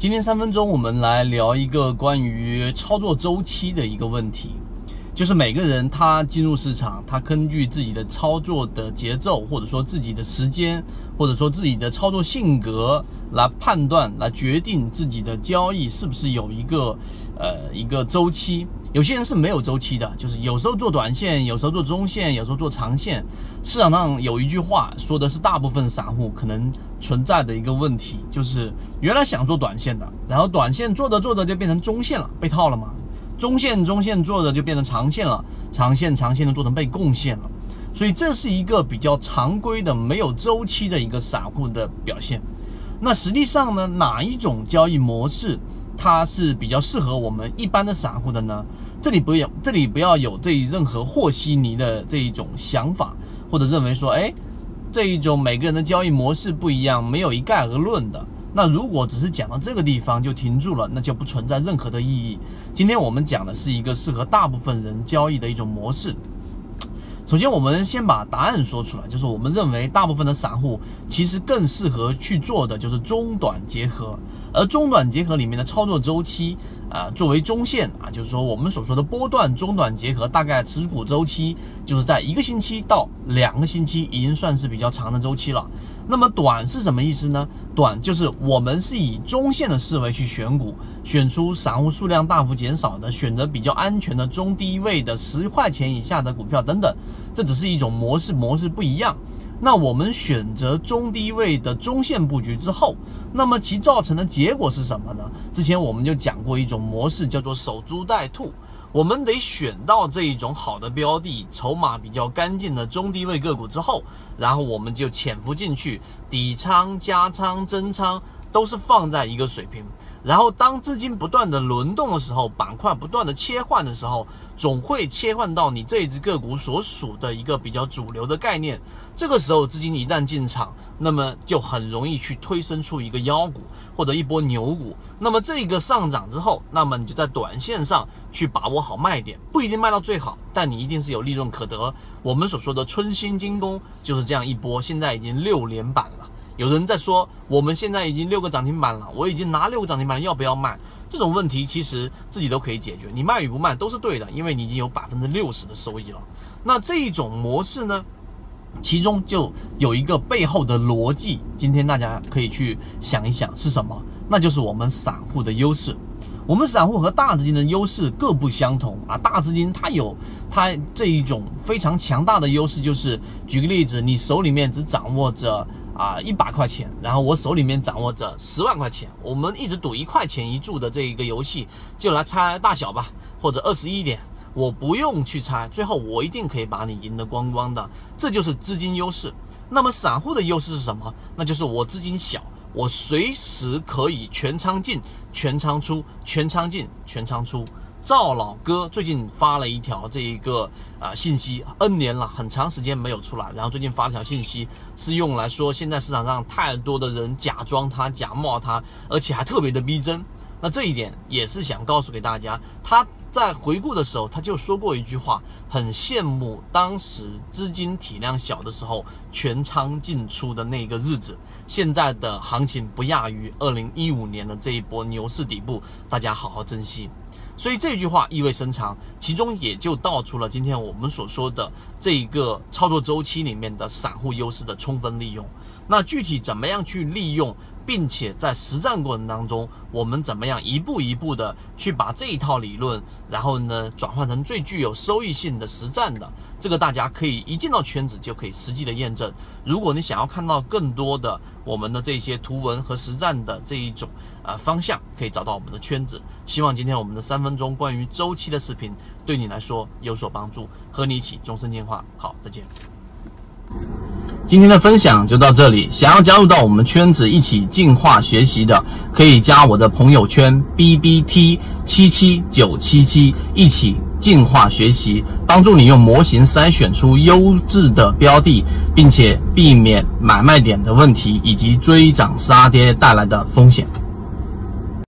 今天三分钟，我们来聊一个关于操作周期的一个问题，就是每个人他进入市场，他根据自己的操作的节奏，或者说自己的时间，或者说自己的操作性格来判断，来决定自己的交易是不是有一个呃一个周期。有些人是没有周期的，就是有时候做短线，有时候做中线，有时候做长线。市场上有一句话说的是，大部分散户可能存在的一个问题，就是原来想做短线的，然后短线做着做着就变成中线了，被套了嘛。中线中线做的就变成长线了，长线长线的做成被贡献了。所以这是一个比较常规的没有周期的一个散户的表现。那实际上呢，哪一种交易模式？它是比较适合我们一般的散户的呢？这里不要，这里不要有这任何和稀泥的这一种想法，或者认为说，哎，这一种每个人的交易模式不一样，没有一概而论的。那如果只是讲到这个地方就停住了，那就不存在任何的意义。今天我们讲的是一个适合大部分人交易的一种模式。首先，我们先把答案说出来，就是我们认为大部分的散户其实更适合去做的就是中短结合，而中短结合里面的操作周期啊，作为中线啊，就是说我们所说的波段中短结合，大概持股周期就是在一个星期到两个星期，已经算是比较长的周期了。那么短是什么意思呢？短就是我们是以中线的思维去选股，选出散户数量大幅减少的，选择比较安全的中低位的十块钱以下的股票等等。这只是一种模式，模式不一样。那我们选择中低位的中线布局之后，那么其造成的结果是什么呢？之前我们就讲过一种模式，叫做守株待兔。我们得选到这一种好的标的，筹码比较干净的中低位个股之后，然后我们就潜伏进去，底仓、加仓、增仓都是放在一个水平。然后，当资金不断的轮动的时候，板块不断的切换的时候，总会切换到你这一只个股所属的一个比较主流的概念。这个时候，资金一旦进场，那么就很容易去推生出一个妖股或者一波牛股。那么这个上涨之后，那么你就在短线上去把握好卖点，不一定卖到最好，但你一定是有利润可得。我们所说的春兴精工就是这样一波，现在已经六连板了。有人在说，我们现在已经六个涨停板了，我已经拿六个涨停板，要不要卖？这种问题其实自己都可以解决，你卖与不卖都是对的，因为你已经有百分之六十的收益了。那这一种模式呢，其中就有一个背后的逻辑，今天大家可以去想一想是什么？那就是我们散户的优势。我们散户和大资金的优势各不相同啊，大资金它有它这一种非常强大的优势，就是举个例子，你手里面只掌握着。啊，一百块钱，然后我手里面掌握着十万块钱，我们一直赌一块钱一注的这一个游戏，就来猜大小吧，或者二十一点，我不用去猜，最后我一定可以把你赢得光光的，这就是资金优势。那么散户的优势是什么？那就是我资金小，我随时可以全仓进、全仓出、全仓进、全仓出。赵老哥最近发了一条这一个啊信息，N 年了，很长时间没有出来，然后最近发了条信息，是用来说现在市场上太多的人假装他、假冒他，而且还特别的逼真。那这一点也是想告诉给大家，他在回顾的时候他就说过一句话，很羡慕当时资金体量小的时候全仓进出的那个日子，现在的行情不亚于二零一五年的这一波牛市底部，大家好好珍惜。所以这句话意味深长，其中也就道出了今天我们所说的这一个操作周期里面的散户优势的充分利用。那具体怎么样去利用？并且在实战过程当中，我们怎么样一步一步的去把这一套理论，然后呢转换成最具有收益性的实战的，这个大家可以一进到圈子就可以实际的验证。如果你想要看到更多的我们的这些图文和实战的这一种呃方向，可以找到我们的圈子。希望今天我们的三分钟关于周期的视频对你来说有所帮助，和你一起终身进化。好，再见。今天的分享就到这里。想要加入到我们圈子一起进化学习的，可以加我的朋友圈 B B T 七七九七七，一起进化学习，帮助你用模型筛选出优质的标的，并且避免买卖点的问题以及追涨杀跌带来的风险。